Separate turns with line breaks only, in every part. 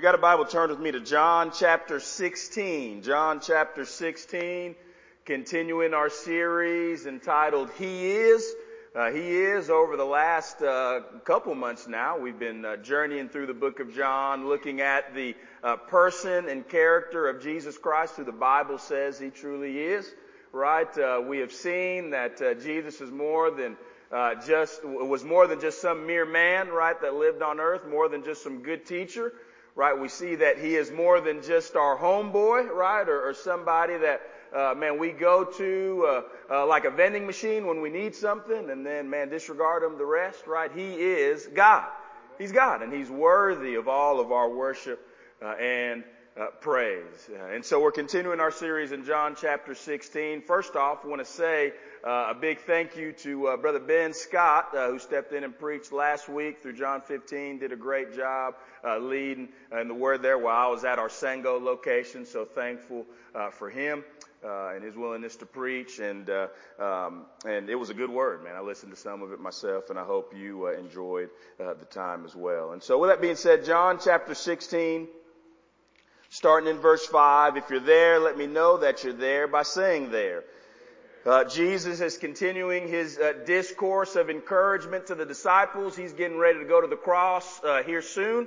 you got a Bible, turn with me to John chapter 16. John chapter 16, continuing our series entitled He Is. Uh, he is over the last uh, couple months now. We've been uh, journeying through the book of John, looking at the uh, person and character of Jesus Christ, who the Bible says he truly is. Right? Uh, we have seen that uh, Jesus is more than just was more than just some mere man, right, that lived on earth, more than just some good teacher right? We see that he is more than just our homeboy, right? Or, or somebody that, uh, man, we go to, uh, uh, like a vending machine when we need something and then, man, disregard him the rest, right? He is God. He's God and he's worthy of all of our worship, uh, and, uh, praise. Uh, and so we're continuing our series in John chapter 16. First off, I want to say, uh, a big thank you to uh, Brother Ben Scott, uh, who stepped in and preached last week through John 15. Did a great job uh, leading in the Word there while I was at our Sango location. So thankful uh, for him. Uh, and his willingness to preach, and um, and it was a good word, man. I listened to some of it myself, and I hope you enjoyed the time as well. And so, with that being said, John chapter 16, starting in verse 5. If you're there, let me know that you're there by saying there. Uh, Jesus is continuing his uh, discourse of encouragement to the disciples. He's getting ready to go to the cross uh, here soon.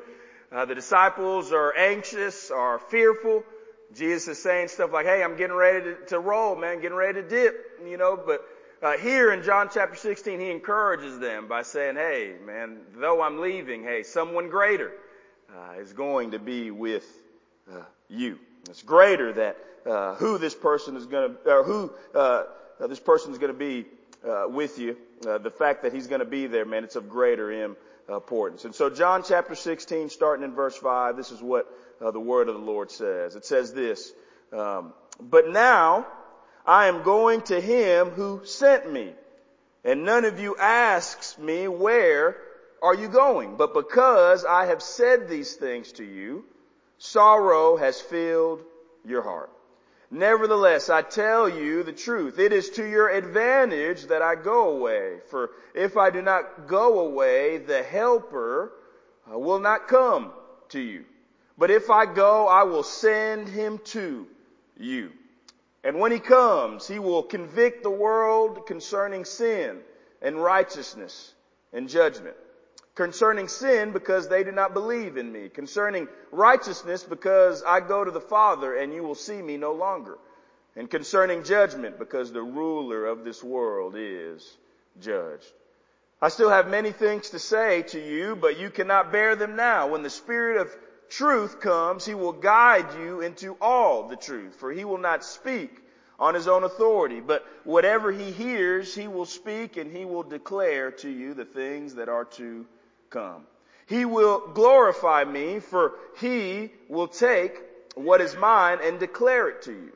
Uh, the disciples are anxious, are fearful. Jesus is saying stuff like, "Hey, I'm getting ready to, to roll, man, getting ready to dip," you know. But uh, here in John chapter 16, he encourages them by saying, "Hey, man, though I'm leaving, hey, someone greater uh, is going to be with you. It's greater that who this person is going to, or who." uh, this person is going to be uh, with you. Uh, the fact that he's going to be there, man, it's of greater importance. And so John chapter 16, starting in verse 5, this is what uh, the word of the Lord says. It says this, um, but now I am going to him who sent me. And none of you asks me, where are you going? But because I have said these things to you, sorrow has filled your heart. Nevertheless, I tell you the truth. It is to your advantage that I go away. For if I do not go away, the helper uh, will not come to you. But if I go, I will send him to you. And when he comes, he will convict the world concerning sin and righteousness and judgment concerning sin because they do not believe in me, concerning righteousness because I go to the Father and you will see me no longer, and concerning judgment because the ruler of this world is judged. I still have many things to say to you, but you cannot bear them now. When the Spirit of truth comes, He will guide you into all the truth, for He will not speak on His own authority, but whatever He hears, He will speak and He will declare to you the things that are to come. He will glorify me for he will take what is mine and declare it to you.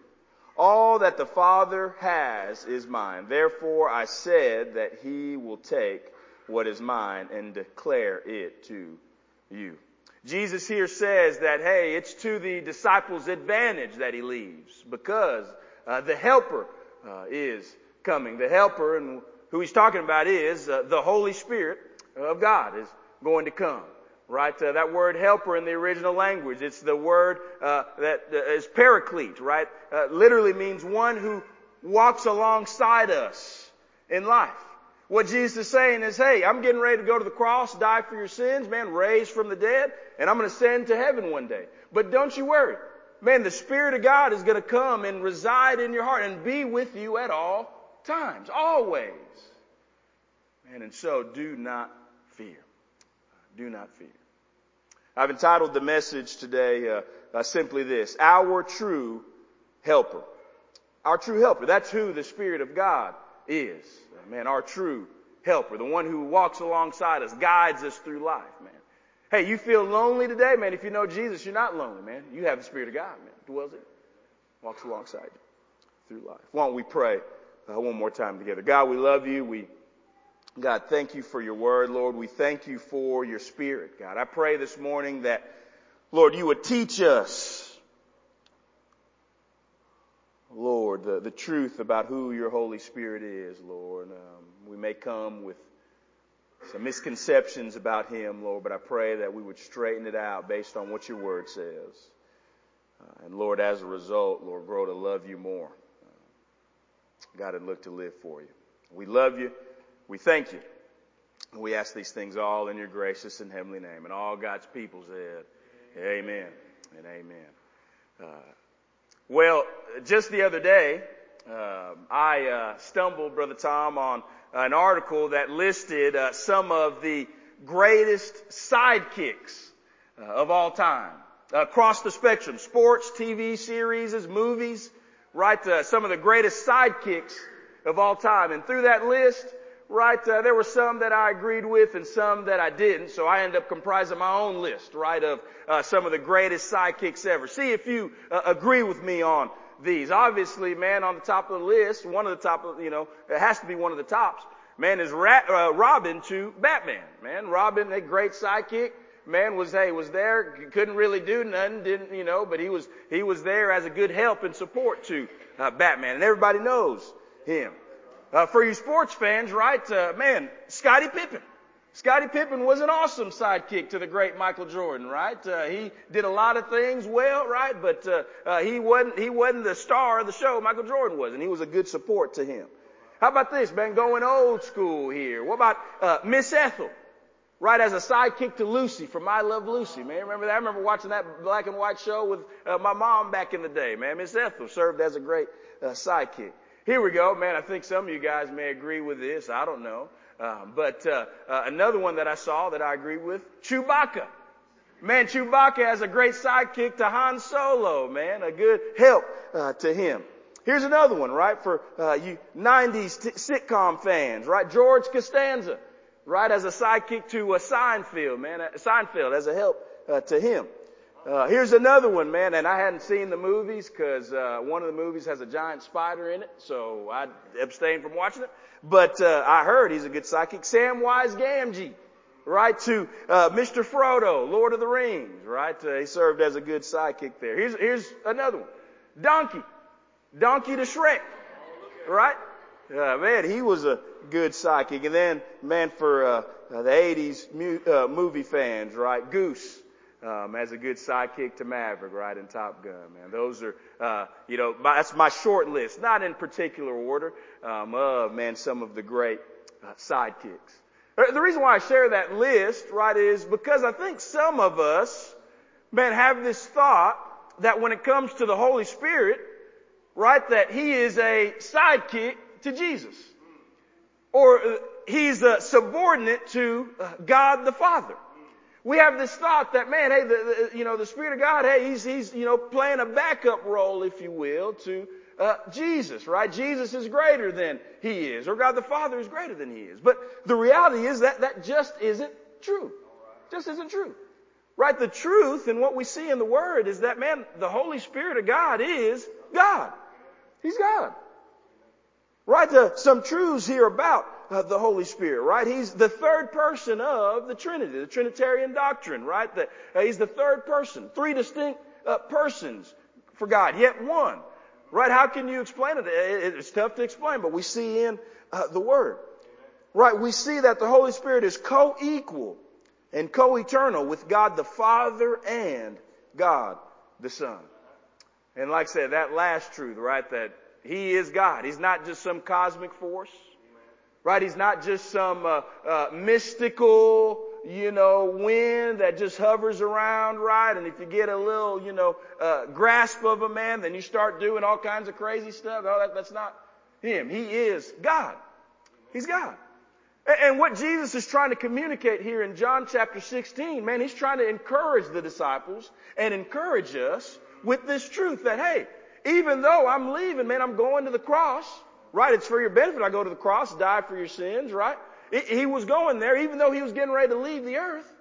All that the Father has is mine. Therefore I said that he will take what is mine and declare it to you. Jesus here says that, hey, it's to the disciples' advantage that he leaves because uh, the helper uh, is coming. The helper, and who he's talking about is uh, the Holy Spirit of God, is going to come. Right? Uh, that word helper in the original language, it's the word uh, that uh, is paraclete, right? Uh, literally means one who walks alongside us in life. What Jesus is saying is, hey, I'm getting ready to go to the cross, die for your sins, man, raised from the dead, and I'm going to ascend to heaven one day. But don't you worry. Man, the Spirit of God is going to come and reside in your heart and be with you at all times, always. Man, and so do not fear do not fear. I've entitled the message today uh, uh, simply this: Our true helper. Our true helper. That's who the Spirit of God is. Man, our true helper, the one who walks alongside us, guides us through life, man. Hey, you feel lonely today, man. If you know Jesus, you're not lonely, man. You have the Spirit of God, man. Dwells in, walks alongside you through life. Why don't we pray uh, one more time together? God, we love you. We God, thank you for your word, Lord. We thank you for your spirit, God. I pray this morning that, Lord, you would teach us, Lord, the, the truth about who your Holy Spirit is, Lord. Um, we may come with some misconceptions about him, Lord, but I pray that we would straighten it out based on what your word says. Uh, and Lord, as a result, Lord, grow to love you more. Uh, God, and look to live for you. We love you. We thank you. We ask these things all in your gracious and heavenly name. And all God's people said, Amen, and amen. Uh, well, just the other day, uh, I uh, stumbled, Brother Tom, on an article that listed uh, some of the greatest sidekicks uh, of all time across the spectrum: sports, TV series, movies. Right, uh, some of the greatest sidekicks of all time. And through that list, right, uh, there were some that I agreed with and some that I didn't. So I ended up comprising my own list, right, of uh, some of the greatest sidekicks ever. See if you uh, agree with me on these. Obviously, man, on the top of the list, one of the top of, you know, it has to be one of the tops. Man is uh, Robin to Batman. Man, Robin, a great sidekick. Man was, hey, was there, couldn't really do nothing, didn't, you know, but he was, he was there as a good help and support to uh, Batman. And everybody knows him. Uh, for you sports fans, right? Uh, man, Scottie Pippen. Scottie Pippen was an awesome sidekick to the great Michael Jordan, right? Uh, he did a lot of things well, right? But uh, uh, he wasn't he wasn't the star of the show. Michael Jordan was, and he was a good support to him. How about this, man? Going old school here. What about uh, Miss Ethel? Right as a sidekick to Lucy from I Love Lucy, man. Remember that? I remember watching that black and white show with uh, my mom back in the day, man. Miss Ethel served as a great uh, sidekick. Here we go, man. I think some of you guys may agree with this. I don't know. Um, but uh, uh, another one that I saw that I agree with, Chewbacca. Man, Chewbacca has a great sidekick to Han Solo, man. A good help uh, to him. Here's another one, right, for uh, you 90s t- sitcom fans, right? George Costanza, right, as a sidekick to uh, Seinfeld, man. Seinfeld as a help uh, to him. Uh, here's another one, man, and I hadn't seen the movies because uh, one of the movies has a giant spider in it, so I abstained from watching it. But uh, I heard he's a good psychic. Samwise Gamgee, right, to uh, Mr. Frodo, Lord of the Rings, right? Uh, he served as a good sidekick there. Here's here's another one, Donkey, Donkey to Shrek, right? Uh, man, he was a good psychic. And then, man, for uh, the '80s mu- movie fans, right? Goose um, as a good sidekick to Maverick, right, in Top Gun, man. Those are, uh, you know, my, that's my short list, not in particular order, um, of, man, some of the great uh, sidekicks. Uh, the reason why I share that list, right, is because I think some of us, man, have this thought that when it comes to the Holy Spirit, right, that He is a sidekick to Jesus. Or uh, He's a subordinate to uh, God the Father we have this thought that, man, hey, the, the, you know, the Spirit of God, hey, he's, he's, you know, playing a backup role, if you will, to uh, Jesus, right? Jesus is greater than he is, or God the Father is greater than he is. But the reality is that that just isn't true. Just isn't true. Right? The truth and what we see in the Word is that, man, the Holy Spirit of God is God. He's God. Right? Uh, some truths here about uh, the Holy Spirit, right? He's the third person of the Trinity, the Trinitarian doctrine, right? That uh, he's the third person, three distinct uh, persons for God, yet one, right? How can you explain it? It's tough to explain, but we see in uh, the Word, right? We see that the Holy Spirit is co-equal and co-eternal with God the Father and God the Son. And like I said, that last truth, right? That He is God. He's not just some cosmic force. Right? He's not just some uh, uh, mystical, you know, wind that just hovers around, right? And if you get a little, you know, uh, grasp of a man, then you start doing all kinds of crazy stuff. Oh, that, that's not him. He is God. He's God. And, and what Jesus is trying to communicate here in John chapter 16, man, he's trying to encourage the disciples and encourage us with this truth that, hey, even though I'm leaving, man, I'm going to the cross. Right? It's for your benefit. I go to the cross, die for your sins, right? He was going there, even though he was getting ready to leave the earth.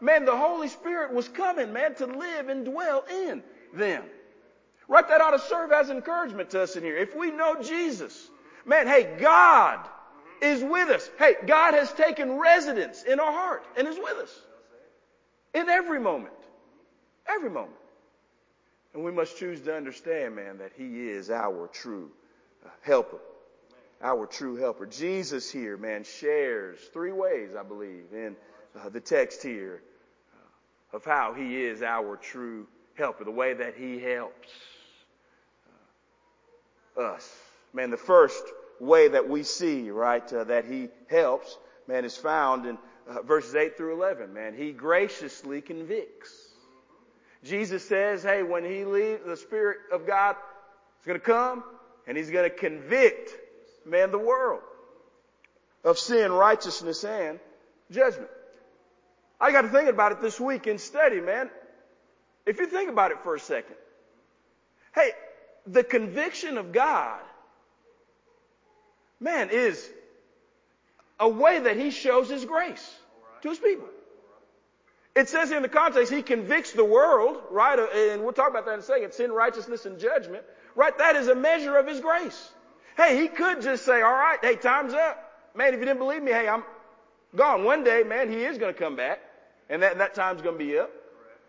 Man, the Holy Spirit was coming, man, to live and dwell in them. Right? That ought to serve as encouragement to us in here. If we know Jesus, man, hey, God is with us. Hey, God has taken residence in our heart and is with us in every moment. Every moment. And we must choose to understand, man, that He is our true helper. our true helper. Jesus here, man, shares three ways, I believe, in uh, the text here uh, of how he is our true helper, the way that he helps uh, us. Man, the first way that we see, right, uh, that he helps, man, is found in verses 8 through 11, man. He graciously convicts. Jesus says, hey, when he leaves, the Spirit of God is going to come and he's going to convict, man, the world of sin, righteousness, and judgment. I got to think about it this week in study, man. If you think about it for a second, hey, the conviction of God, man, is a way that he shows his grace to his people. It says in the context, he convicts the world, right? Uh, and we'll talk about that in a second. Sin, righteousness, and judgment, right? That is a measure of his grace. Hey, he could just say, all right, hey, time's up. Man, if you didn't believe me, hey, I'm gone. One day, man, he is going to come back. And that, that time's going to be up.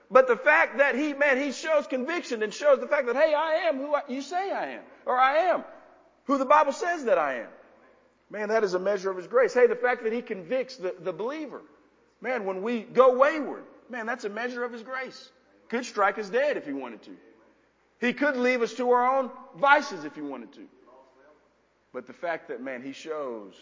But the fact that he, man, he shows conviction and shows the fact that, hey, I am who I, you say I am. Or I am who the Bible says that I am. Man, that is a measure of his grace. Hey, the fact that he convicts the, the believer. Man, when we go wayward, man, that's a measure of his grace. Could strike us dead if he wanted to. He could leave us to our own vices if he wanted to. But the fact that, man, he shows,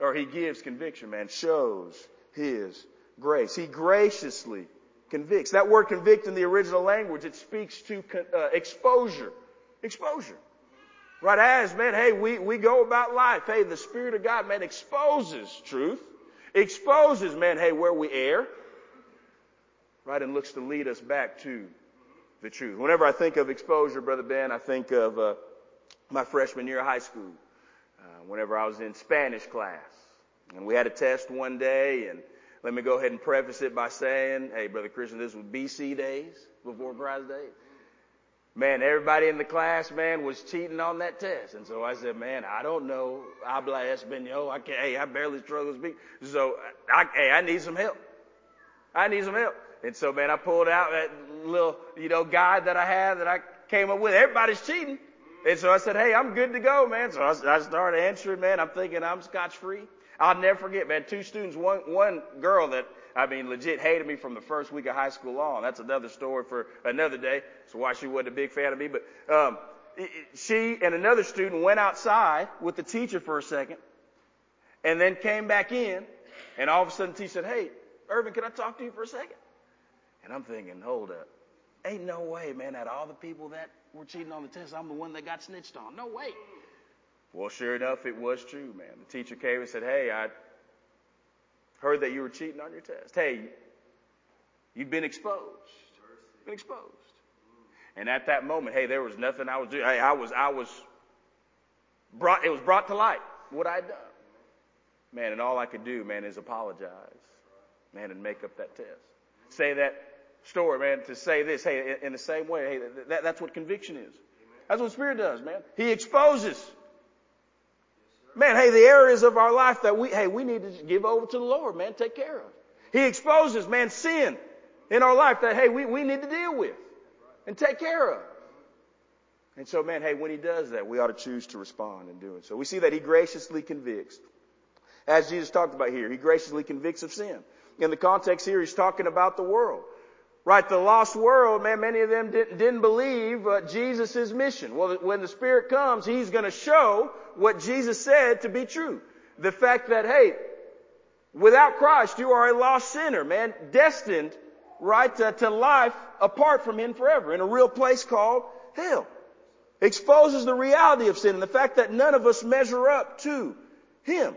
or he gives conviction, man, shows his grace. He graciously convicts. That word convict in the original language, it speaks to uh, exposure. Exposure. Right as, man, hey, we, we go about life. Hey, the Spirit of God, man, exposes truth. Exposes, man, hey, where we err. Right, and looks to lead us back to the truth. Whenever I think of exposure, Brother Ben, I think of uh, my freshman year of high school. Uh, whenever I was in Spanish class. And we had a test one day and let me go ahead and preface it by saying, hey, Brother Christian, this was BC days, before Christ days. Man, everybody in the class, man, was cheating on that test. And so I said, man, I don't know. Habla español. I can't, hey, I barely struggle to speak. So, I, hey, I need some help. I need some help. And so, man, I pulled out that little, you know, guide that I had that I came up with. Everybody's cheating. And so I said, hey, I'm good to go, man. So I, I started answering, man. I'm thinking I'm scotch free. I'll never forget, man, two students, one, one girl that, I mean, legit hated me from the first week of high school on. That's another story for another day. That's why she wasn't a big fan of me. But, um, she and another student went outside with the teacher for a second and then came back in and all of a sudden the teacher said, Hey, Irvin, can I talk to you for a second? And I'm thinking, hold up. Ain't no way, man, out of all the people that were cheating on the test, I'm the one that got snitched on. No way. Well, sure enough, it was true, man. The teacher came and said, Hey, I heard that you were cheating on your test. Hey, you've been exposed. Been exposed. And at that moment, hey, there was nothing I was doing. Hey, I was, I was brought, it was brought to light what I'd done. Man, and all I could do, man, is apologize. Man, and make up that test. Say that story, man, to say this, hey, in the same way, hey, that, that's what conviction is. That's what Spirit does, man. He exposes Man, hey, the areas of our life that we, hey, we need to give over to the Lord, man, take care of. He exposes, man, sin in our life that, hey, we, we need to deal with and take care of. And so, man, hey, when he does that, we ought to choose to respond and do it. So we see that he graciously convicts. As Jesus talked about here, he graciously convicts of sin. In the context here, he's talking about the world. Right, the lost world, man, many of them didn't, didn't believe uh, Jesus' mission. Well, when the Spirit comes, He's gonna show what Jesus said to be true. The fact that, hey, without Christ, you are a lost sinner, man, destined, right, to, to life apart from Him forever in a real place called hell. Exposes the reality of sin and the fact that none of us measure up to Him.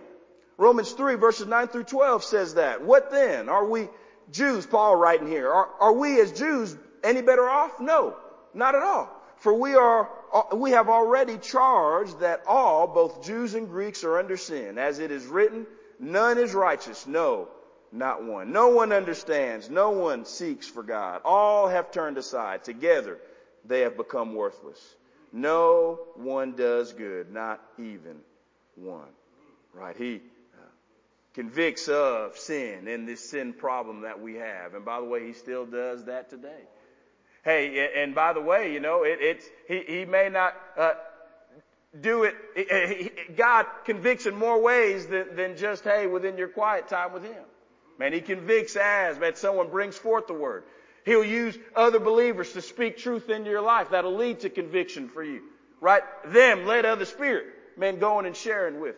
Romans 3 verses 9 through 12 says that. What then? Are we Jews, Paul writing here, are, are we as Jews any better off? No, not at all. For we are, uh, we have already charged that all, both Jews and Greeks, are under sin. As it is written, none is righteous. No, not one. No one understands. No one seeks for God. All have turned aside. Together, they have become worthless. No one does good, not even one. Right? He, convicts of sin and this sin problem that we have. And by the way, he still does that today. Hey, and by the way, you know, it, it's, he, he may not, uh, do it, God convicts in more ways than, than just, hey, within your quiet time with Him. Man, He convicts as, man, someone brings forth the Word. He'll use other believers to speak truth into your life. That'll lead to conviction for you. Right? Them led of the Spirit. Man, going and sharing with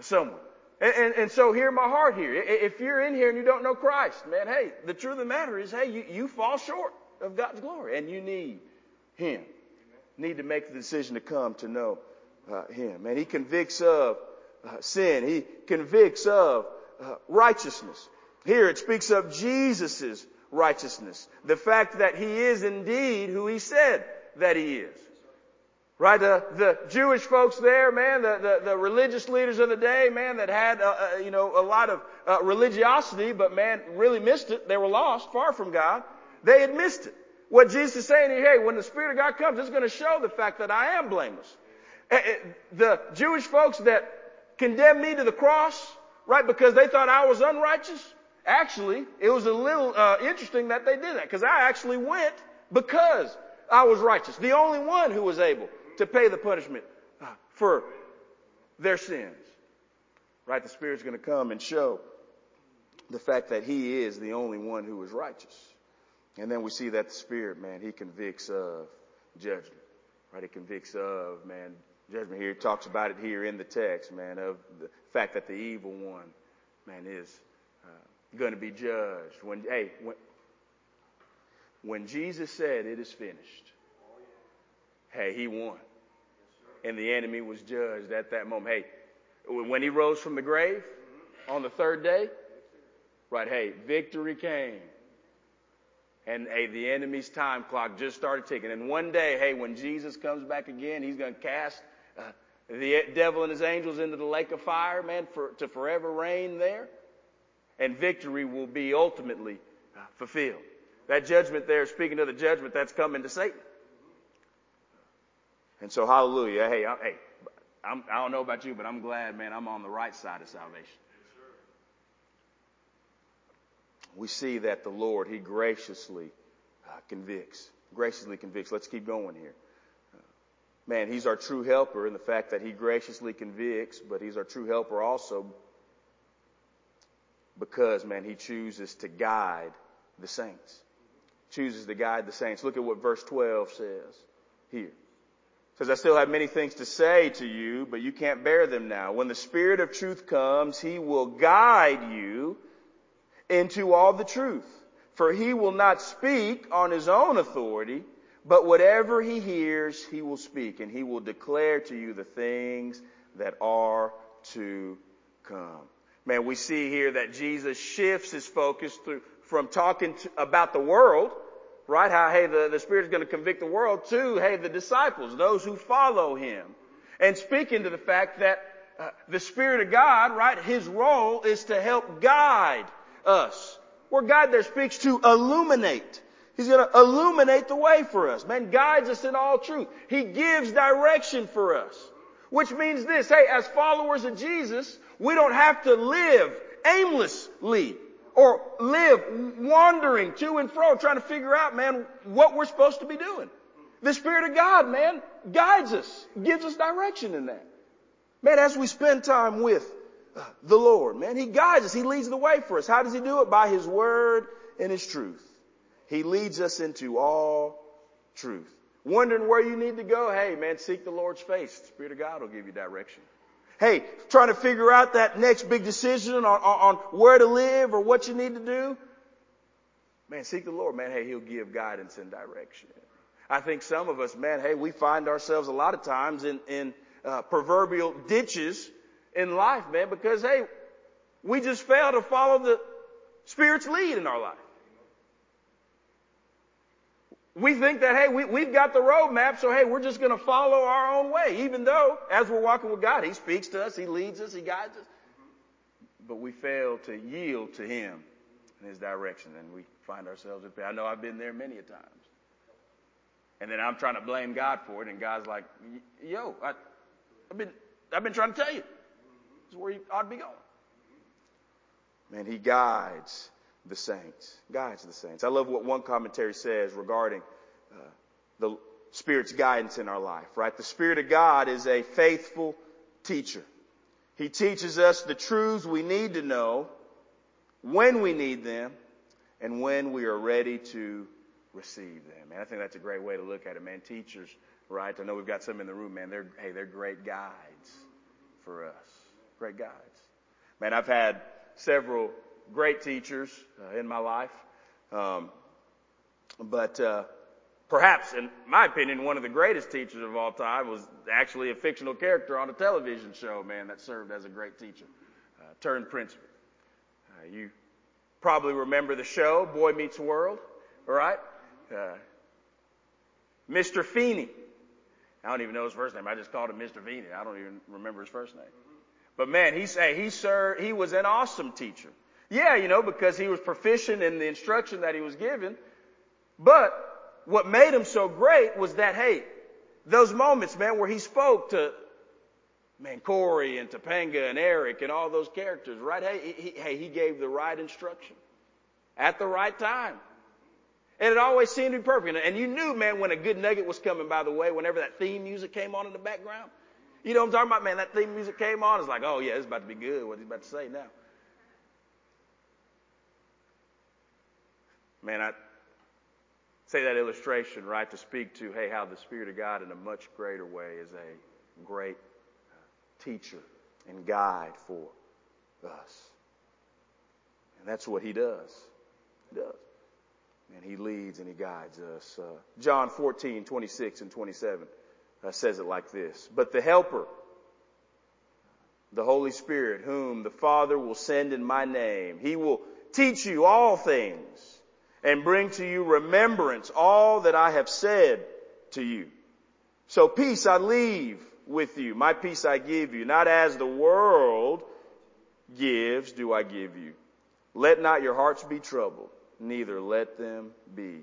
someone. And, and, and, so hear my heart here. If you're in here and you don't know Christ, man, hey, the truth of the matter is, hey, you, you fall short of God's glory and you need Him. Need to make the decision to come to know uh, Him. And He convicts of uh, sin. He convicts of uh, righteousness. Here it speaks of Jesus' righteousness. The fact that He is indeed who He said that He is. Right, the, the Jewish folks there, man, the, the, the religious leaders of the day, man, that had, uh, uh, you know, a lot of uh, religiosity, but man, really missed it. They were lost, far from God. They had missed it. What Jesus is saying here, hey, when the Spirit of God comes, it's going to show the fact that I am blameless. Eh, eh, the Jewish folks that condemned me to the cross, right, because they thought I was unrighteous, actually, it was a little uh, interesting that they did that, because I actually went because I was righteous. The only one who was able to pay the punishment uh, for their sins. Right? The Spirit's going to come and show the fact that He is the only one who is righteous. And then we see that the Spirit, man, He convicts of judgment. Right? He convicts of, man, judgment here. He talks about it here in the text, man, of the fact that the evil one, man, is uh, going to be judged. When, hey, when, when Jesus said it is finished, hey, He won and the enemy was judged at that moment. Hey, when he rose from the grave on the third day, right, hey, victory came. And hey, the enemy's time clock just started ticking. And one day, hey, when Jesus comes back again, he's going to cast uh, the devil and his angels into the lake of fire, man, for, to forever reign there. And victory will be ultimately uh, fulfilled. That judgment there, speaking of the judgment that's coming to Satan. And so, hallelujah. Hey, I, hey, I'm, I do not know about you, but I'm glad, man, I'm on the right side of salvation. we see that the Lord, He graciously uh, convicts. Graciously convicts. Let's keep going here. Uh, man, He's our true helper in the fact that He graciously convicts, but He's our true helper also because, man, He chooses to guide the saints. Chooses to guide the saints. Look at what verse 12 says here says, I still have many things to say to you, but you can't bear them now. When the Spirit of truth comes, He will guide you into all the truth. For He will not speak on His own authority, but whatever He hears, He will speak, and He will declare to you the things that are to come. Man, we see here that Jesus shifts His focus through, from talking to, about the world right? How, hey, the, the Spirit is going to convict the world to, hey, the disciples, those who follow Him. And speaking to the fact that uh, the Spirit of God, right, His role is to help guide us. Where God there speaks to illuminate. He's going to illuminate the way for us. Man guides us in all truth. He gives direction for us. Which means this, hey, as followers of Jesus, we don't have to live aimlessly or live wandering to and fro trying to figure out, man, what we're supposed to be doing. The Spirit of God, man, guides us, gives us direction in that. Man, as we spend time with uh, the Lord, man, He guides us. He leads the way for us. How does He do it? By His Word and His truth. He leads us into all truth. Wondering where you need to go? Hey, man, seek the Lord's face. The Spirit of God will give you direction. Hey, trying to figure out that next big decision on, on, on where to live or what you need to do. Man, seek the Lord, man. Hey, He'll give guidance and direction. I think some of us, man, hey, we find ourselves a lot of times in, in uh, proverbial ditches in life, man, because hey, we just fail to follow the Spirit's lead in our life. We think that, hey, we, we've got the roadmap, so hey, we're just going to follow our own way, even though as we're walking with God, He speaks to us, He leads us, He guides us. But we fail to yield to Him in His direction, and we find ourselves in pain. I know I've been there many a times. And then I'm trying to blame God for it, and God's like, yo, I, have been, I've been trying to tell you. This is where you ought to be going. Man, He guides the saints. Guides the saints. I love what one commentary says regarding uh, the Spirit's guidance in our life, right? The Spirit of God is a faithful teacher. He teaches us the truths we need to know when we need them and when we are ready to receive them. And I think that's a great way to look at it, man. Teachers, right? I know we've got some in the room, man. They're, hey, they're great guides for us. Great guides. Man, I've had several great teachers uh, in my life. Um, but, uh, perhaps, in my opinion, one of the greatest teachers of all time was actually a fictional character on a television show, man, that served as a great teacher, uh, turned principal. Uh, you probably remember the show, Boy Meets World, right? Uh, Mr. Feeney. I don't even know his first name. I just called him Mr. Feeney. I don't even remember his first name. But man, he's, hey, he served, he was an awesome teacher. Yeah, you know, because he was proficient in the instruction that he was given. But what made him so great was that, hey, those moments, man, where he spoke to, man, Corey and Topanga and Eric and all those characters, right? Hey, he, hey, he gave the right instruction at the right time. And it always seemed to be perfect. And you knew, man, when a good nugget was coming, by the way, whenever that theme music came on in the background. You know what I'm talking about, man? That theme music came on. It's like, oh yeah, it's about to be good. What he's about to say now. Man, I say that illustration, right, to speak to, hey, how the Spirit of God in a much greater way is a great teacher and guide for us. And that's what he does. He does. And he leads and he guides us. Uh, John 14, 26 and 27 uh, says it like this. But the helper, the Holy Spirit, whom the Father will send in my name, he will teach you all things and bring to you remembrance all that I have said to you. So peace I leave with you. My peace I give you. Not as the world gives do I give you. Let not your hearts be troubled, neither let them be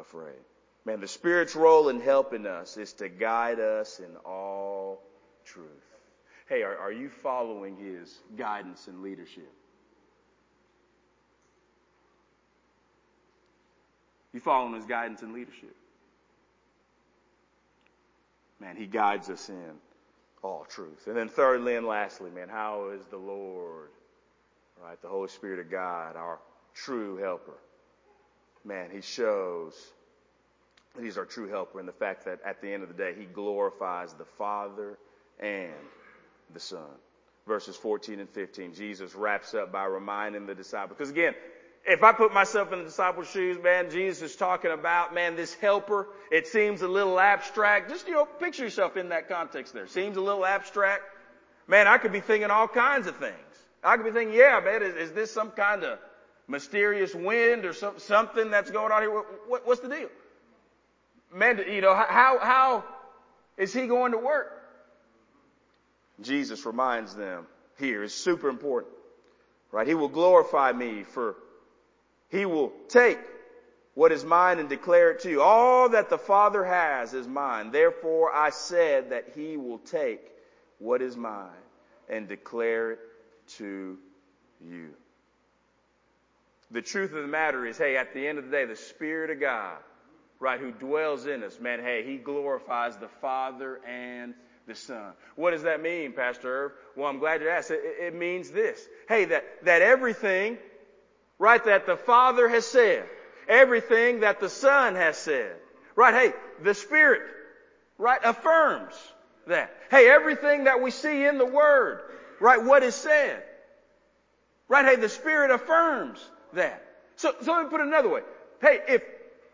afraid. Man, the Spirit's role in helping us is to guide us in all truth. Hey, are, are you following His guidance and leadership? You follow his guidance and leadership. Man, he guides us in all truth. And then thirdly and lastly, man, how is the Lord, right, the Holy Spirit of God, our true helper? Man, he shows that he's our true helper in the fact that at the end of the day, he glorifies the Father and the Son. Verses 14 and 15, Jesus wraps up by reminding the disciples, because again, if I put myself in the disciples' shoes, man, Jesus is talking about, man, this helper. It seems a little abstract. Just, you know, picture yourself in that context there. Seems a little abstract. Man, I could be thinking all kinds of things. I could be thinking, yeah, man, is, is this some kind of mysterious wind or some, something that's going on here? What, what, what's the deal? Man, you know, how, how is he going to work? Jesus reminds them here is super important, right? He will glorify me for he will take what is mine and declare it to you. All that the Father has is mine. Therefore I said that he will take what is mine and declare it to you. The truth of the matter is, hey, at the end of the day, the Spirit of God, right, who dwells in us, man, hey, he glorifies the Father and the Son. What does that mean, Pastor Irv? Well, I'm glad you asked. It, it means this. Hey, that, that everything right, that the Father has said, everything that the Son has said, right, hey, the Spirit, right, affirms that. Hey, everything that we see in the Word, right, what is said, right, hey, the Spirit affirms that. So, so let me put it another way. Hey, if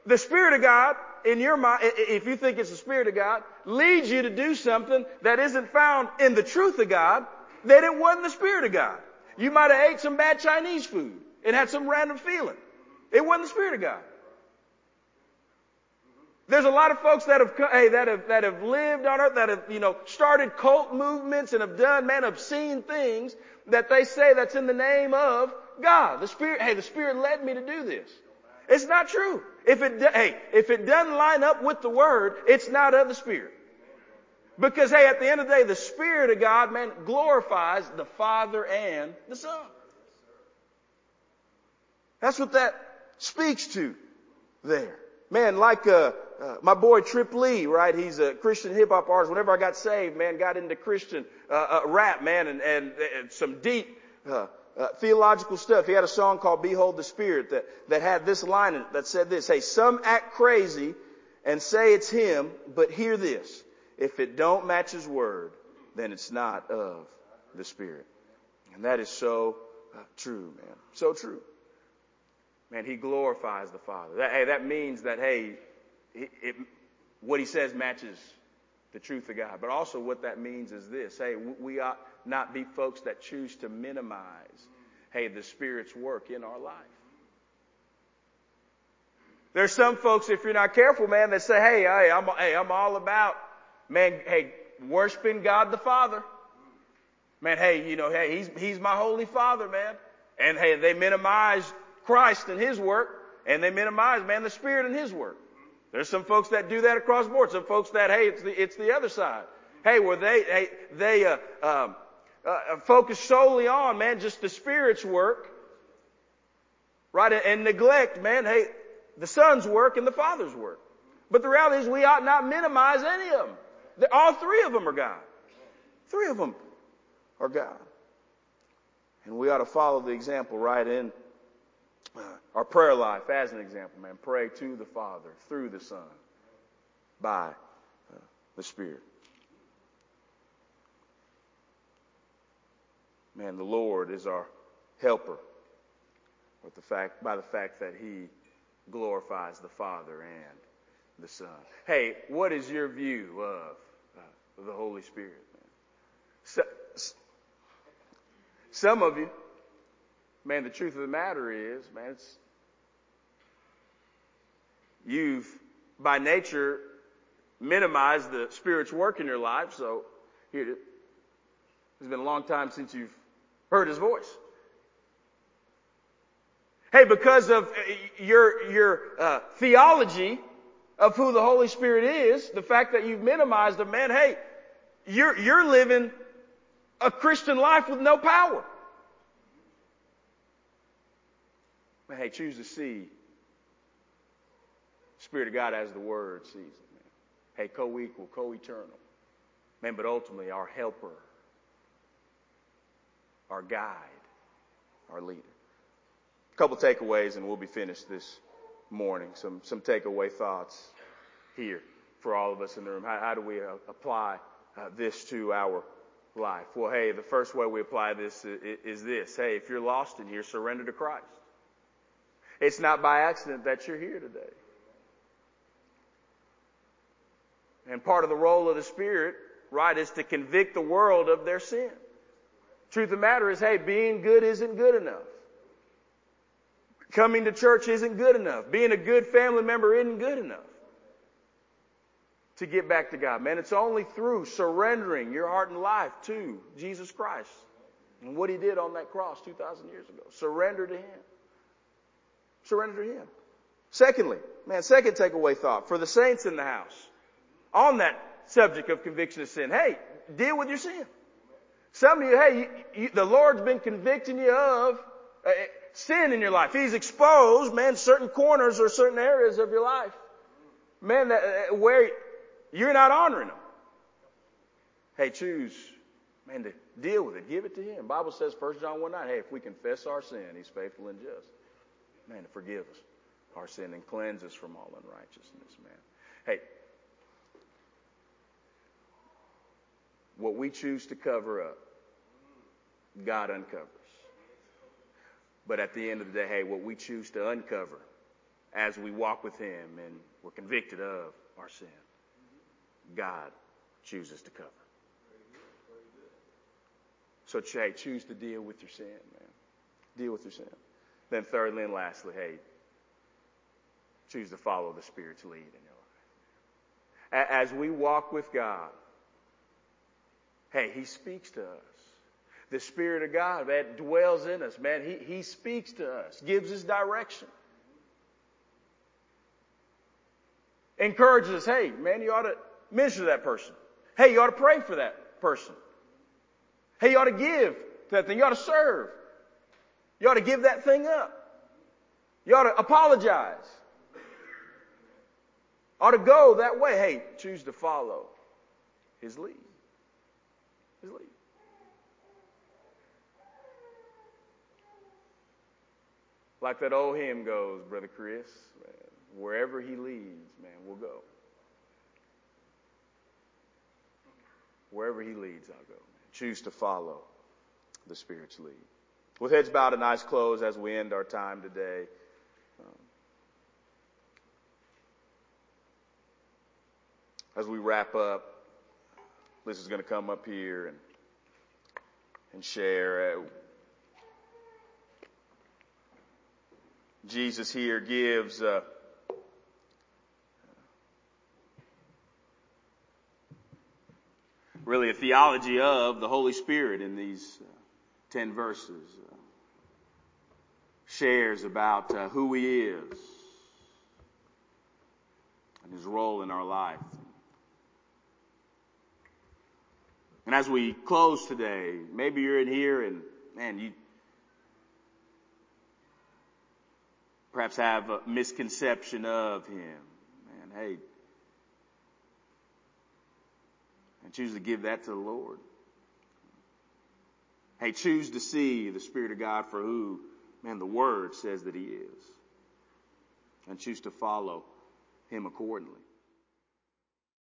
the Spirit of God in your mind, if you think it's the Spirit of God, leads you to do something that isn't found in the truth of God, then it wasn't the Spirit of God. You might have ate some bad Chinese food. It had some random feeling. It wasn't the Spirit of God. There's a lot of folks that have, hey, that have, that have lived on earth, that have, you know, started cult movements and have done, man, obscene things that they say that's in the name of God. The Spirit, hey, the Spirit led me to do this. It's not true. If it, hey, if it doesn't line up with the Word, it's not of the Spirit. Because, hey, at the end of the day, the Spirit of God, man, glorifies the Father and the Son. That's what that speaks to there. Man, like a, uh, my boy Trip Lee, right? He's a Christian hip hop artist. Whenever I got saved, man, got into Christian uh, uh, rap, man, and, and, and some deep uh, uh, theological stuff. He had a song called "Behold the Spirit" that that had this line in it that said this: "Hey, some act crazy and say it's him, but hear this: if it don't match his word, then it's not of the Spirit." And that is so uh, true, man. So true. Man, he glorifies the Father. That, hey, that means that hey, it, what he says matches the truth of God. But also what that means is this. Hey, we ought not be folks that choose to minimize, hey, the Spirit's work in our life. There's some folks, if you're not careful, man, that say, hey, hey, I'm, hey, I'm all about, man, hey, worshiping God the Father. Man, hey, you know, hey, he's, he's my holy Father, man. And hey, they minimize Christ and His work, and they minimize, man, the Spirit and His work. There's some folks that do that across the board. Some folks that, hey, it's the, it's the other side. Hey, where they, hey, they, uh, um, uh, focus solely on, man, just the Spirit's work, right? And neglect, man, hey, the Son's work and the Father's work. But the reality is we ought not minimize any of them. All three of them are God. Three of them are God. And we ought to follow the example right in uh, our prayer life as an example, man. Pray to the Father through the Son by uh, the Spirit. Man, the Lord is our helper with the fact, by the fact that He glorifies the Father and the Son. Hey, what is your view of uh, the Holy Spirit? So, some of you, man, the truth of the matter is, man, it's, you've by nature minimized the Spirit's work in your life. So here, it's been a long time since you've heard His voice. Hey, because of uh, your your uh, theology of who the Holy Spirit is, the fact that you've minimized him, man, hey, you're you're living a Christian life with no power. Hey, choose to see Spirit of God as the Word sees it, man. Hey, co-equal, co-eternal. Man, but ultimately our helper, our guide, our leader. A couple takeaways and we'll be finished this morning. Some, some takeaway thoughts here for all of us in the room. How, how do we uh, apply uh, this to our life? Well, hey, the first way we apply this is, is this. Hey, if you're lost in here, surrender to Christ. It's not by accident that you're here today. And part of the role of the Spirit, right, is to convict the world of their sin. Truth of the matter is, hey, being good isn't good enough. Coming to church isn't good enough. Being a good family member isn't good enough to get back to God. Man, it's only through surrendering your heart and life to Jesus Christ and what He did on that cross 2,000 years ago. Surrender to Him. Surrender to Him. Secondly, man, second takeaway thought for the saints in the house on that subject of conviction of sin. Hey, deal with your sin. Some of you, hey, you, you, the Lord's been convicting you of uh, sin in your life. He's exposed, man, certain corners or certain areas of your life, man, that, uh, where you're not honoring Him. Hey, choose, man, to deal with it. Give it to Him. Bible says, 1 John 1 9, hey, if we confess our sin, He's faithful and just. Man, to forgive us our sin and cleanse us from all unrighteousness, man. Hey, what we choose to cover up, God uncovers. But at the end of the day, hey, what we choose to uncover as we walk with Him and we're convicted of our sin, God chooses to cover. So, hey, choose to deal with your sin, man. Deal with your sin. Then thirdly and lastly, hey, choose to follow the Spirit's lead in your life. As we walk with God, hey, He speaks to us. The Spirit of God that dwells in us, man, He, he speaks to us, gives us direction. Encourages us, hey, man, you ought to minister to that person. Hey, you ought to pray for that person. Hey, you ought to give to that thing. You ought to serve. You ought to give that thing up. You ought to apologize. Or to go that way. Hey, choose to follow his lead. His lead. Like that old hymn goes, Brother Chris, man, wherever he leads, man, we'll go. Wherever he leads, I'll go. Man. Choose to follow the Spirit's lead. With heads bowed and eyes closed as we end our time today. As we wrap up, Liz is going to come up here and and share. Uh, Jesus here gives uh, really a theology of the Holy Spirit in these uh, 10 verses. Uh, shares about uh, who He is and His role in our life. And as we close today, maybe you're in here and man, you perhaps have a misconception of him. Man, hey, and choose to give that to the Lord. Hey, choose to see the Spirit of God for who, man, the Word says that He is. And choose to follow Him accordingly.